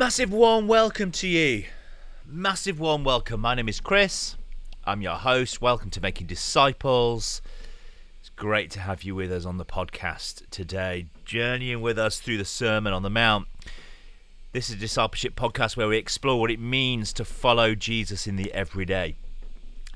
Massive warm welcome to you. Massive warm welcome. My name is Cris. I'm your host. Welcome to Making Disciples. It's great to have you with us on the podcast today, journeying with us through the Sermon on the Mount. This is a discipleship podcast where we explore what it means to follow Jesus in the everyday.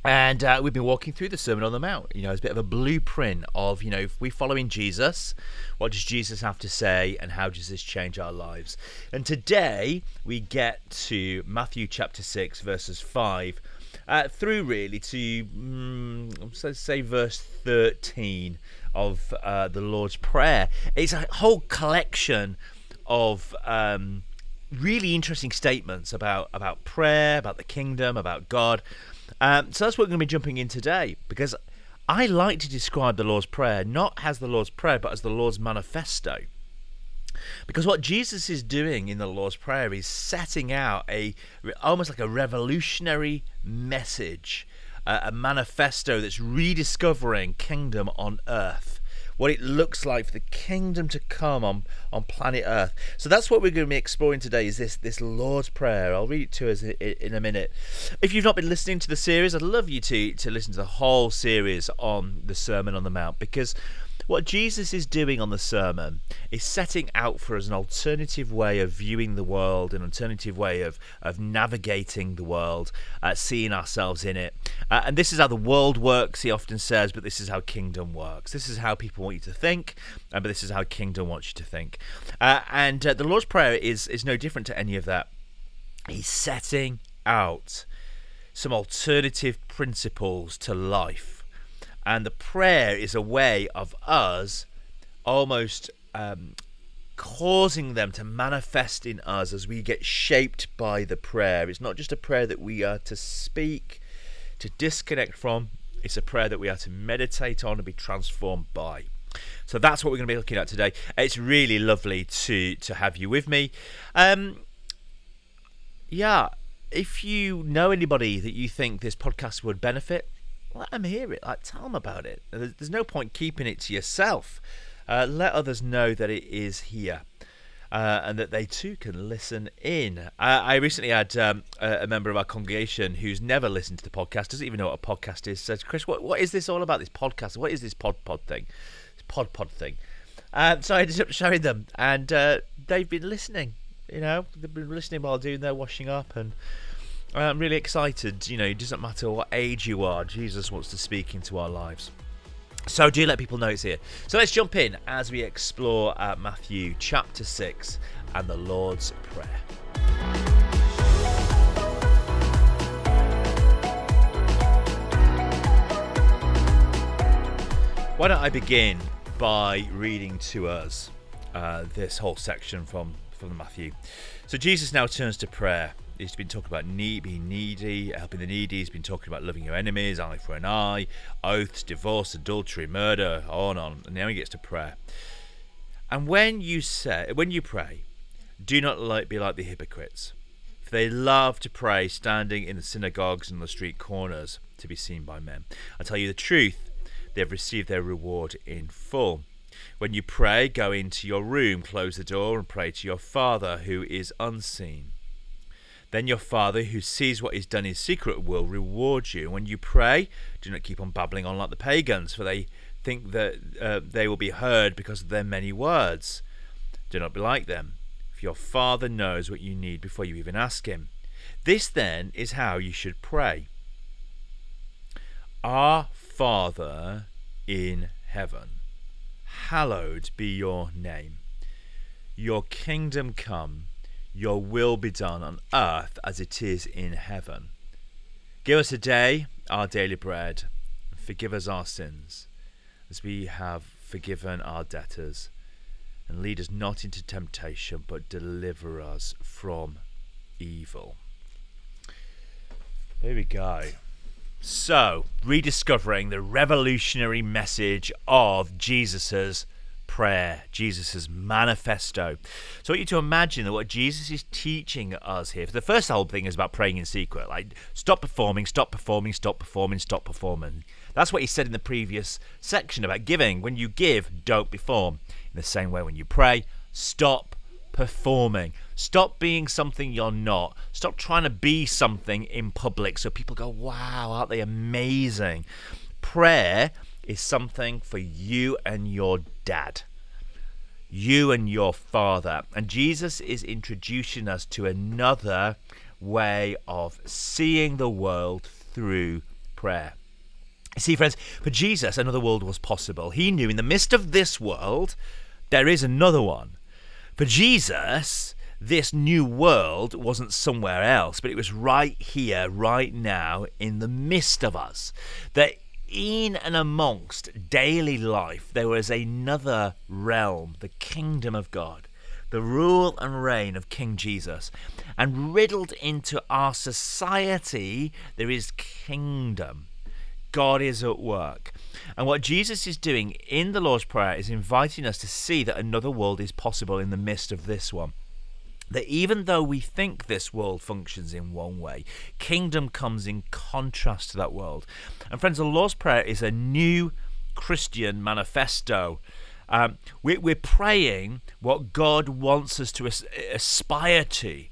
And uh, we've been walking through the Sermon on the Mount. You know, it's a bit of a blueprint of, you know, if we follow in Jesus, what does Jesus have to say and how does this change our lives? And today we get to Matthew chapter 6, verses 5, uh, through really to, um, let's say, verse 13 of uh, the Lord's Prayer. It's a whole collection of. Um, really interesting statements about about prayer, about the kingdom, about God, um, so that's what we're going to be jumping in today because I like to describe the Lord's Prayer not as the Lord's Prayer but as the Lord's manifesto. Because what Jesus is doing in the Lord's Prayer is setting out a almost like a revolutionary message, uh, a manifesto that's rediscovering kingdom on earth what it looks like for the kingdom to come on, on planet Earth. So that's what we're going to be exploring today is this, this Lord's Prayer. I'll read it to us in, a minute. If you've not been listening to the series, I'd love you to, to listen to the whole series on the Sermon on the Mount because what Jesus is doing on the sermon is setting out for us an alternative way of viewing the world, an alternative way of, of navigating the world, uh, seeing ourselves in it. Uh, and this is how the world works, he often says, but this is how kingdom works. This is how people want you to think, uh, but this is how kingdom wants you to think. Uh, and uh, the Lord's Prayer is, is no different to any of that. He's setting out some alternative principles to life and the prayer is a way of us almost um, causing them to manifest in us as we get shaped by the prayer. It's not just a prayer that we are to speak, to disconnect from, it's a prayer that we are to meditate on and be transformed by. So that's what we're going to be looking at today. It's really lovely to to have you with me. Um, yeah, if you know anybody that you think this podcast would benefit, let them hear it. Like, tell them about it. There's no point keeping it to yourself. Uh, let others know that it is here. Uh, and that they too can listen in. Uh, I recently had um, a, a, member of our congregation who's never listened to the podcast, doesn't even know what a podcast is, says, Cris, what, what is this all about, this podcast? What is this pod pod thing? This pod pod thing. Um, so I ended up showing them, and uh, they've been listening. You know, they've been listening while doing their washing up and I'm really excited. You know, it doesn't matter what age you are, Jesus wants to speak into our lives. So do let people know it's here. So let's jump in as we explore uh, Matthew chapter 6 and the Lord's Prayer. Why don't I begin by reading to us uh, this whole section from, from Matthew? So Jesus now turns to prayer He's been talking about need, being needy, helping the needy. He's been talking about loving your enemies, eye for an eye, oaths, divorce, adultery, murder, on and on. And now he gets to prayer. And when you say, when you pray, do not like, be like the hypocrites, for they love to pray standing in the synagogues and the street corners to be seen by men. I tell you the truth, they have received their reward in full. When you pray, go into your room, close the door, and pray to your Father who is unseen then your Father, who sees what is done in secret, will reward you. When you pray, do not keep on babbling on like the pagans, for they think that uh, they will be heard because of their many words. Do not be like them, for your Father knows what you need before you even ask Him. This, then, is how you should pray Our Father in heaven, hallowed be your name. Your kingdom come your will be done on earth as it is in heaven. Give us today our daily bread, and forgive us our sins, as we have forgiven our debtors. And lead us not into temptation, but deliver us from evil. There we go. So, rediscovering the revolutionary message of Jesus's prayer, Jesus' manifesto. So I want you to imagine that what Jesus is teaching us here. The first whole thing is about praying in secret. Like stop performing, stop performing, stop performing, stop performing. That's what he said in the previous section about giving. When you give, don't perform. In the same way, when you pray, stop performing. Stop being something you're not. Stop trying to be something in public so people go, wow, aren't they amazing? Prayer is something for you and your dad. You and your father. And Jesus is introducing us to another way of seeing the world through prayer. See, friends, for Jesus, another world was possible. He knew in the midst of this world, there is another one. For Jesus, this new world wasn't somewhere else, but it was right here, right now, in the midst of us. That in and amongst daily life, there was another realm, the kingdom of God, the rule and reign of King Jesus. And riddled into our society, there is kingdom. God is at work. And what Jesus is doing in the Lord's Prayer is inviting us to see that another world is possible in the midst of this one. That even though we think this world functions in one way, kingdom comes in contrast to that world. And friends, the Lord's Prayer is a new Christian manifesto. Um, we're, we're praying what God wants us to aspire to.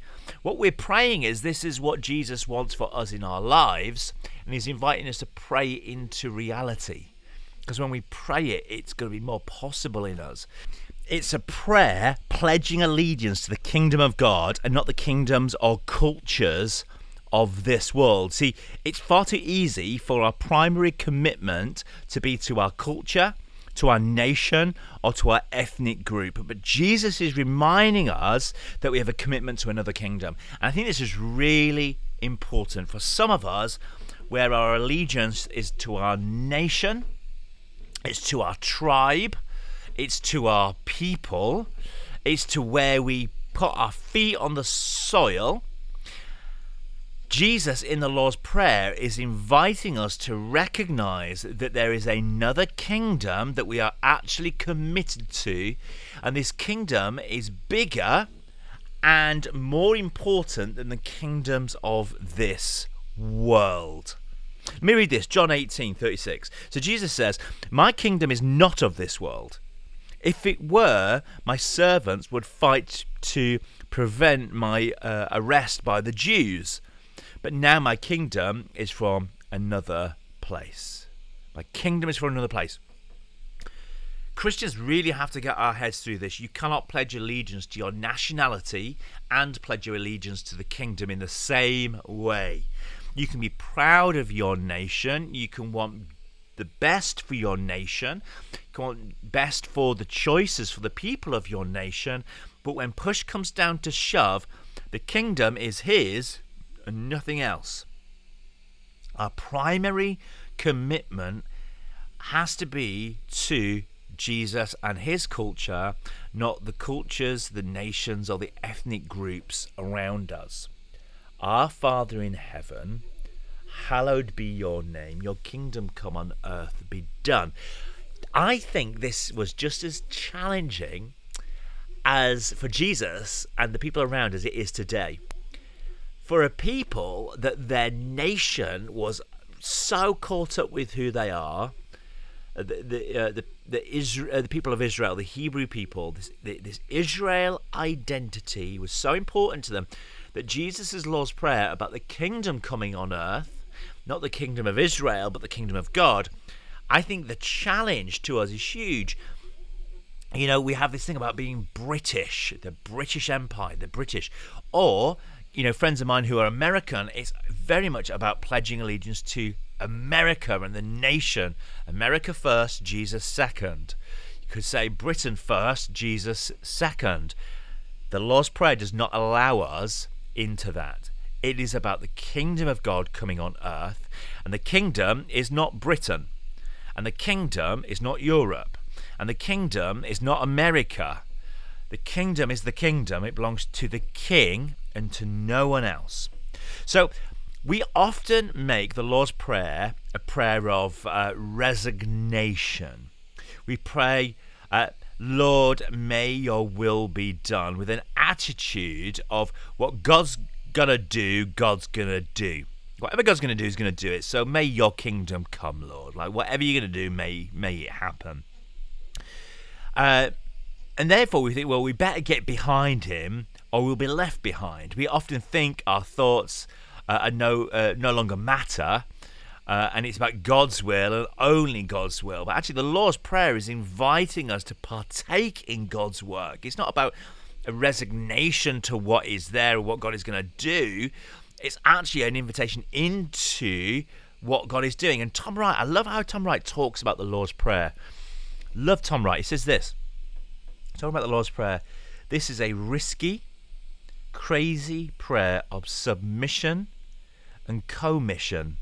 What we're praying is this is what Jesus wants for us in our lives, and He's inviting us to pray into reality. Because when we pray it, it's going to be more possible in us. It's a prayer pledging allegiance to the kingdom of God and not the kingdoms or cultures of this world. See, it's far too easy for our primary commitment to be to our culture, to our nation, or to our ethnic group. But Jesus is reminding us that we have a commitment to another kingdom. And I think this is really important for some of us where our allegiance is to our nation, it's to our tribe, it's to our people, it's to where we put our feet on the soil Jesus in the Lord's Prayer is inviting us to recognize that there is another kingdom that we are actually committed to, and this kingdom is bigger and more important than the kingdoms of this world. Let me read this John 18 36. So Jesus says, My kingdom is not of this world. If it were, my servants would fight to prevent my uh, arrest by the Jews. But now my kingdom is from another place. My kingdom is from another place. Christians really have to get our heads through this. You cannot pledge allegiance to your nationality and pledge your allegiance to the kingdom in the same way. You can be proud of your nation. You can want the best for your nation. Best for the choices for the people of your nation. But when push comes down to shove, the kingdom is his and nothing else. Our primary commitment has to be to Jesus and his culture, not the cultures, the nations, or the ethnic groups around us. Our Father in heaven, hallowed be your name, your kingdom come on earth be done. I think this was just as challenging as for Jesus and the people around as it is today for a people that their nation was so caught up with who they are, uh, the the uh, the, the, Israel, uh, the people of Israel, the Hebrew people, this, the, this Israel identity was so important to them that Jesus' Lord's prayer about the kingdom coming on earth, not the kingdom of Israel, but the kingdom of God. I think the challenge to us is huge. You know, we have this thing about being British, the British Empire, the British, or you know, friends of mine who are American, it's very much about pledging allegiance to America and the nation. America first, Jesus second. You could say Britain first, Jesus second. The Lord's Prayer does not allow us into that. It is about the kingdom of God coming on earth, and the kingdom is not Britain, and the kingdom is not Europe, and the kingdom is not America. The kingdom is the kingdom, it belongs to the king and to no one else. So we often make the Lord's Prayer a prayer of uh, resignation. We pray, uh, Lord, may your will be done, with an attitude of what God's to do, God's to do. Whatever God's to do is to do it. So may your kingdom come, Lord. Like whatever you're to do, may may it happen. Uh, and therefore we think, well, we better get behind him or we'll be left behind. We often think our thoughts uh, are no uh, no longer matter, uh, and it's about God's will and only God's will. But actually, the Lord's Prayer is inviting us to partake in God's work. It's not about a resignation to what is there what God is going to do. It's actually an invitation into what God is doing. And Tom Wright, I love how Tom Wright talks about the Lord's Prayer. Love Tom Wright. He says this talking about the Lord's Prayer. This is a risky, crazy prayer of submission and commission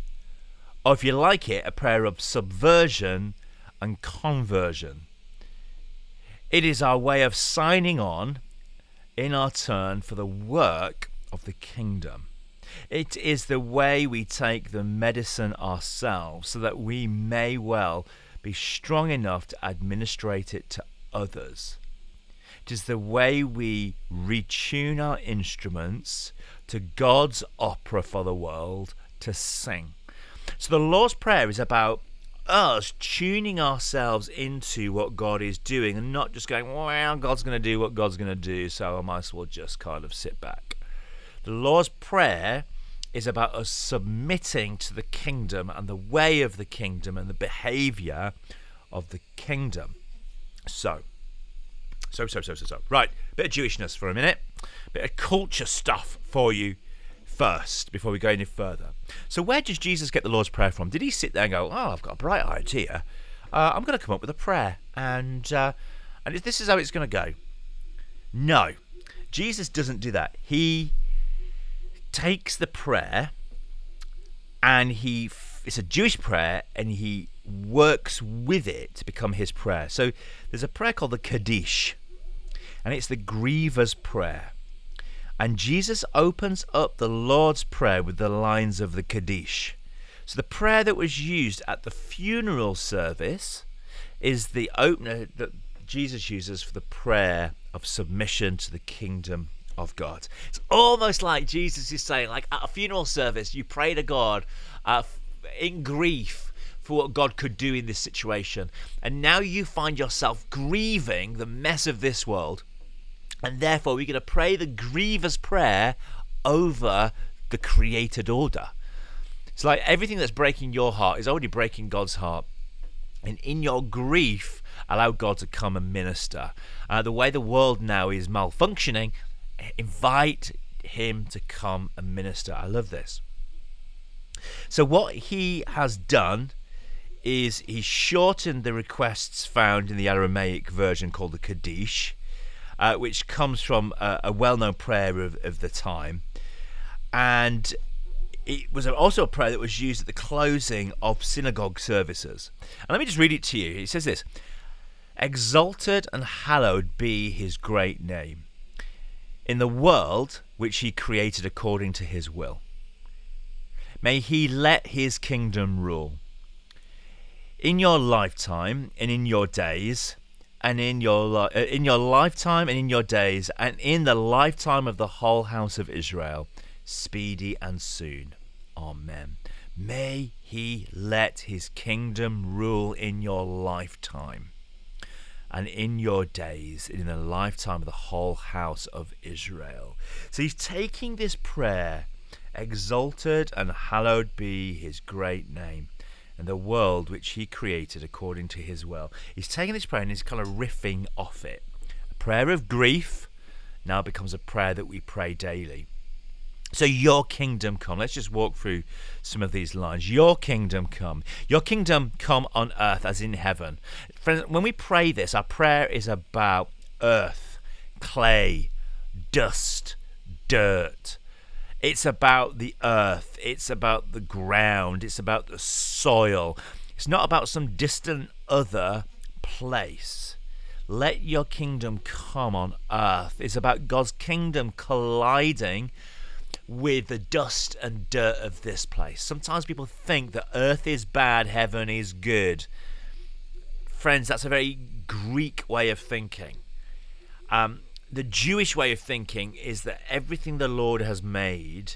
or if you like it, a prayer of subversion and conversion. It is our way of signing on in our turn for the work of the kingdom. It is the way we take the medicine ourselves so that we may well be strong enough to administrate it to others. It is the way we retune our instruments to God's opera for the world to sing. So the Lord's Prayer is about us tuning ourselves into what God is doing and not just going, well, God's going to do what God's going to do, so I might as well just kind of sit back. The Lord's Prayer is about us submitting to the kingdom and the way of the kingdom and the behavior of the kingdom. So, so, so, so, so, so. Right, bit of Jewishness for a minute, bit of culture stuff for you first before we go any further. So, where does Jesus get the Lord's Prayer from? Did he sit there and go, "Oh, I've got a bright idea. Uh, I'm going to come up with a prayer, and uh, and this is how it's going to go"? No, Jesus doesn't do that. He takes the prayer, and he it's a Jewish prayer, and he works with it to become his prayer. So, there's a prayer called the Kaddish, and it's the griever's prayer. And Jesus opens up the Lord's Prayer with the lines of the Kaddish. So the prayer that was used at the funeral service is the opener that Jesus uses for the prayer of submission to the kingdom of God. It's almost like Jesus is saying, like at a funeral service, you pray to God uh, in grief for what God could do in this situation. And now you find yourself grieving the mess of this world and therefore, we're going to pray the grievous prayer over the created order. It's like everything that's breaking your heart is already breaking God's heart. And in your grief, allow God to come and minister. Uh, the way the world now is malfunctioning, invite Him to come and minister. I love this. So, what He has done is He shortened the requests found in the Aramaic version called the Kaddish uh, which comes from a, a well-known prayer of, of the time, and it was also a prayer that was used at the closing of synagogue services. And let me just read it to you. It says this Exalted and hallowed be his great name in the world which he created according to his will. May he let his kingdom rule. In your lifetime and in your days, and in your uh, in your lifetime and in your days and in the lifetime of the whole house of Israel speedy and soon. Amen. May he let his kingdom rule in your lifetime and in your days in the lifetime of the whole house of Israel. So he's taking this prayer exalted and hallowed be his great name and the world which he created according to his will. He's taking this prayer and he's kind of riffing off it. A prayer of grief now becomes a prayer that we pray daily. So, your kingdom come. Let's just walk through some of these lines. Your kingdom come. Your kingdom come on earth as in heaven. Friends, when we pray this, our prayer is about earth, clay, dust, dirt, it's about the earth, it's about the ground, it's about the soil. It's not about some distant other place. Let your kingdom come on earth. It's about God's kingdom colliding with the dust and dirt of this place. Sometimes people think that earth is bad, heaven is good. Friends, that's a very Greek way of thinking. Um, the Jewish way of thinking is that everything the Lord has made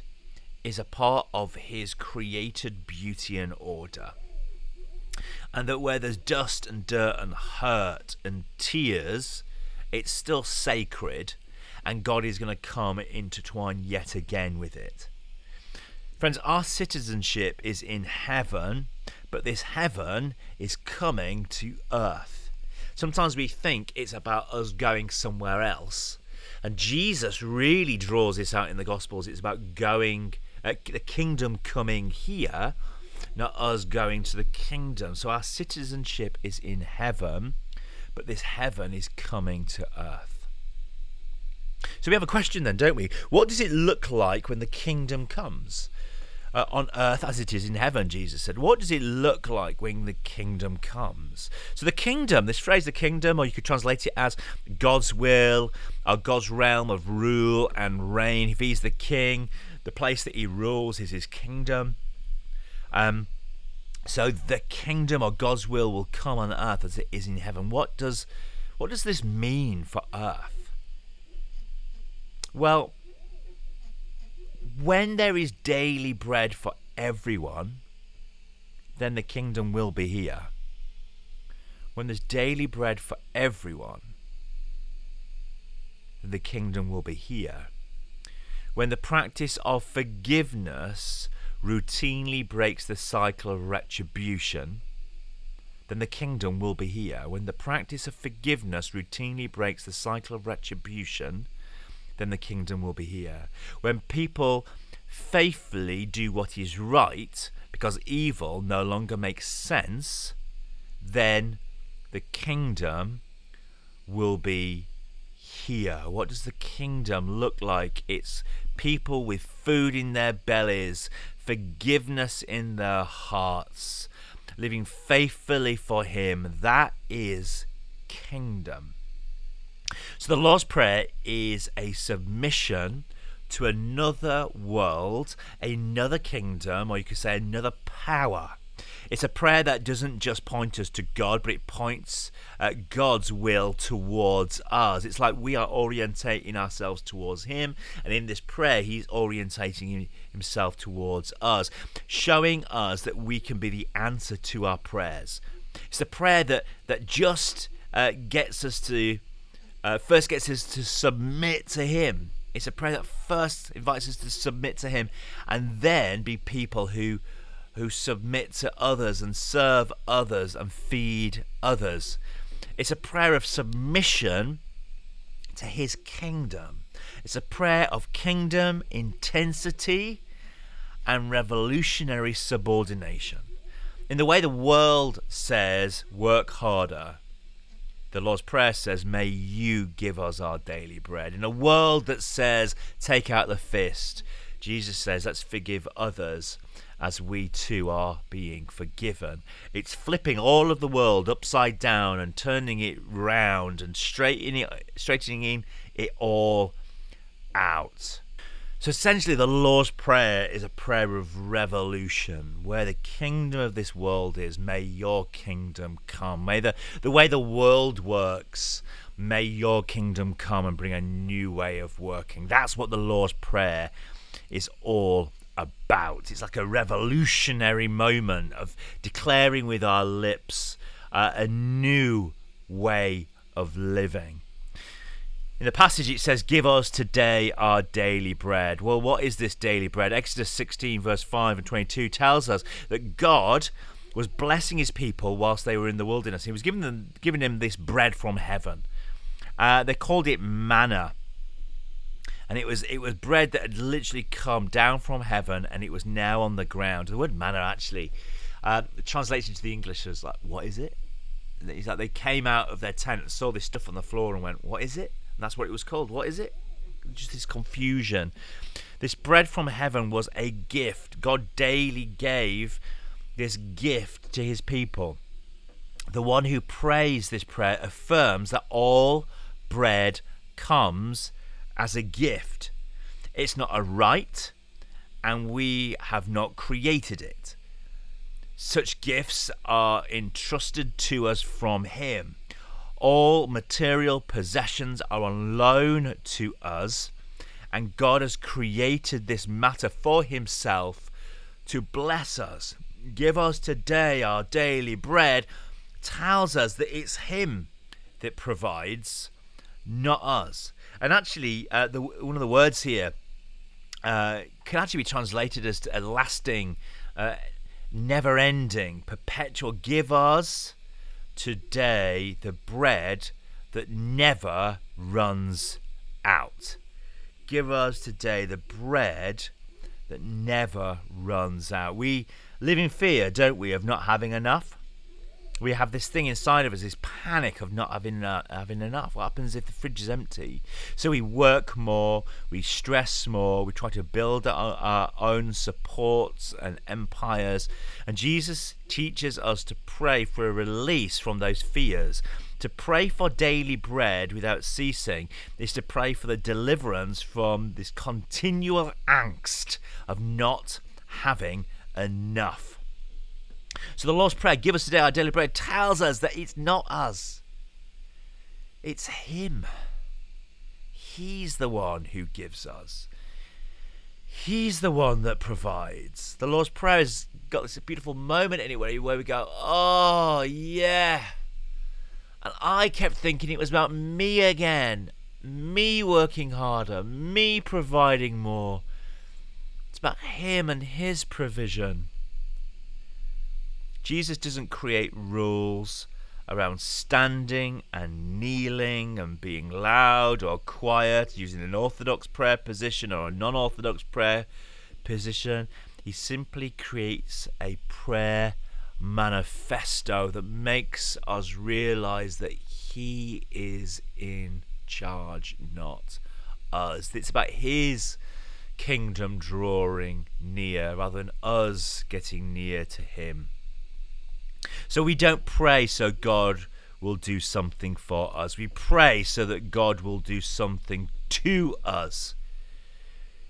is a part of his created beauty and order. And that where there's dust and dirt and hurt and tears, it's still sacred, and God is going to come intertwine yet again with it. Friends, our citizenship is in heaven, but this heaven is coming to earth. Sometimes we think it's about us going somewhere else. And Jesus really draws this out in the Gospels. It's about going, uh, the kingdom coming here, not us going to the kingdom. So our citizenship is in heaven, but this heaven is coming to earth. So we have a question then, don't we? What does it look like when the kingdom comes? Uh, on earth as it is in heaven, Jesus said. What does it look like when the kingdom comes? So, the kingdom, this phrase, the kingdom, or you could translate it as God's will, or God's realm of rule and reign. If He's the king, the place that He rules is His kingdom. Um, so the kingdom or God's will will come on earth as it is in heaven. What does what does this mean for earth? Well, when there is daily bread for everyone, then the kingdom will be here. When there's daily bread for everyone, the kingdom will be here. When the practice of forgiveness routinely breaks the cycle of retribution, then the kingdom will be here. When the practice of forgiveness routinely breaks the cycle of retribution, then the kingdom will be here. When people faithfully do what is right, because evil no longer makes sense, then the kingdom will be here. What does the kingdom look like? It's people with food in their bellies, forgiveness in their hearts, living faithfully for Him. That is kingdom. So the Lord's Prayer is a submission to another world, another kingdom, or you could say another power. It's a prayer that doesn't just point us to God, but it points uh, God's will towards us. It's like we are orientating ourselves towards Him, and in this prayer, He's orientating Himself towards us, showing us that we can be the answer to our prayers. It's a prayer that that just uh, gets us to uh, first gets us to submit to Him. It's a prayer that first invites us to submit to Him, and then be people who who submit to others and serve others and feed others. It's a prayer of submission to His kingdom. It's a prayer of kingdom intensity and revolutionary subordination. In the way the world says, work harder, the Lord's Prayer says, May you give us our daily bread. In a world that says, Take out the fist, Jesus says, Let's forgive others as we too are being forgiven. It's flipping all of the world upside down and turning it round and straightening it, straightening it all out. So essentially, the Lord's Prayer is a prayer of revolution. Where the kingdom of this world is, may your kingdom come. May the, the way the world works, may your kingdom come and bring a new way of working. That's what the Lord's Prayer is all about. It's like a revolutionary moment of declaring with our lips uh, a new way of living. In the passage, it says, Give us today our daily bread. Well, what is this daily bread? Exodus 16, verse 5 and 22 tells us that God was blessing his people whilst they were in the wilderness. He was giving them, giving them this bread from heaven. Uh, they called it manna. And it was it was bread that had literally come down from heaven and it was now on the ground. The word manna actually uh, translates into the English as like, what is it? It's like they came out of their tent and saw this stuff on the floor and went, what is it? And that's what it was called. What is it? Just this confusion. This bread from heaven was a gift. God daily gave this gift to his people. The one who prays this prayer affirms that all bread comes as a gift. It's not a right, and we have not created it. Such gifts are entrusted to us from Him all material possessions are on loan to us, and God has created this matter for Himself to bless us. Give us today our daily bread tells us that it's Him that provides, not us. And actually, uh, the, one of the words here uh, can actually be translated as a lasting, uh, never ending, perpetual. Give us today the bread that never runs out. Give us today the bread that never runs out. We live in fear, don't we, of not having enough? We have this thing inside of us, this panic of not having uh, having enough. What happens if the fridge is empty? So we work more, we stress more, we try to build our, our own supports and empires. And Jesus teaches us to pray for a release from those fears. To pray for daily bread without ceasing is to pray for the deliverance from this continual angst of not having enough. So the Lord's Prayer, give us today our daily bread, tells us that it's not us, it's Him. He's the one who gives us. He's the one that provides. The Lord's Prayer has got this beautiful moment anyway where we go, oh, yeah. And I kept thinking it was about me again, me working harder, me providing more. It's about Him and His provision. Jesus doesn't create rules around standing and kneeling and being loud or quiet, using an orthodox prayer position or a non orthodox prayer position. He simply creates a prayer manifesto that makes us realize that He is in charge, not us. It's about His kingdom drawing near rather than us getting near to Him. So we don't pray so God will do something for us. We pray so that God will do something to us.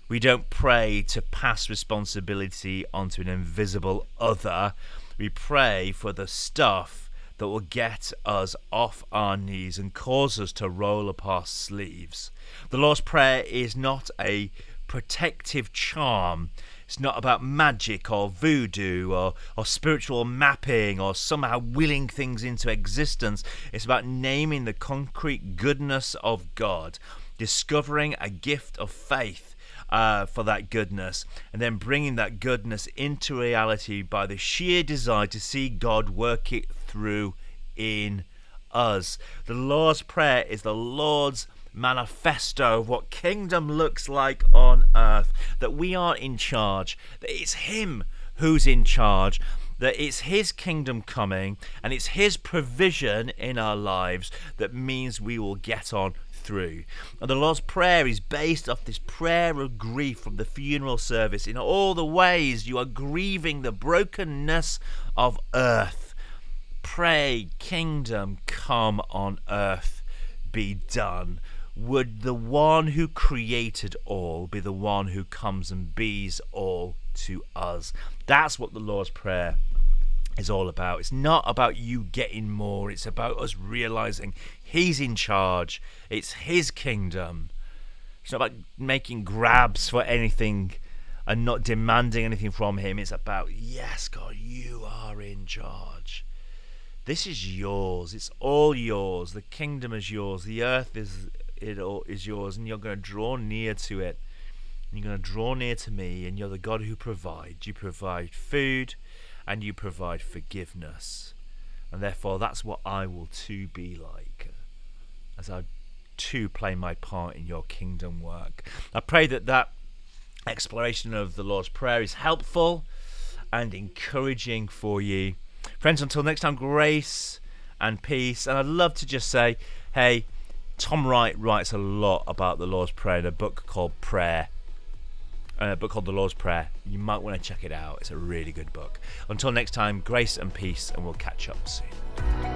We don't pray to pass responsibility onto an invisible other. We pray for the stuff that will get us off our knees and cause us to roll up our sleeves. The Lord's Prayer is not a protective charm it's not about magic or voodoo or, or spiritual mapping or somehow willing things into existence. It's about naming the concrete goodness of God, discovering a gift of faith uh, for that goodness, and then bringing that goodness into reality by the sheer desire to see God work it through in us. The Lord's Prayer is the Lord's manifesto of what kingdom looks like on earth. That we are in charge, that it's Him who's in charge, that it's His kingdom coming, and it's His provision in our lives that means we will get on through. And the Lord's Prayer is based off this prayer of grief from the funeral service. In all the ways you are grieving the brokenness of earth. Pray, kingdom come on earth be done would the one who created all be the one who comes and bees all to us? That's what the Lord's Prayer is all about. It's not about you getting more, it's about us realizing He's in charge, it's His kingdom. It's not about making grabs for anything and not demanding anything from Him. It's about, yes, God, you are in charge. This is yours. It's all yours. The kingdom is yours. The earth is it all is yours, and you're going to draw near to it. You're going to draw near to me, and you're the God who provides. You provide food, and you provide forgiveness. And therefore, that's what I will too be like as I too play my part in your kingdom work. I pray that that exploration of the Lord's Prayer is helpful and encouraging for you. Friends, until next time, grace and peace. And I'd love to just say, hey, Tom Wright writes a lot about the Lord's Prayer in a book called Prayer. Uh, a book called The Lord's Prayer. You might want to check it out. It's a really good book. Until next time, grace and peace, and we'll catch up soon.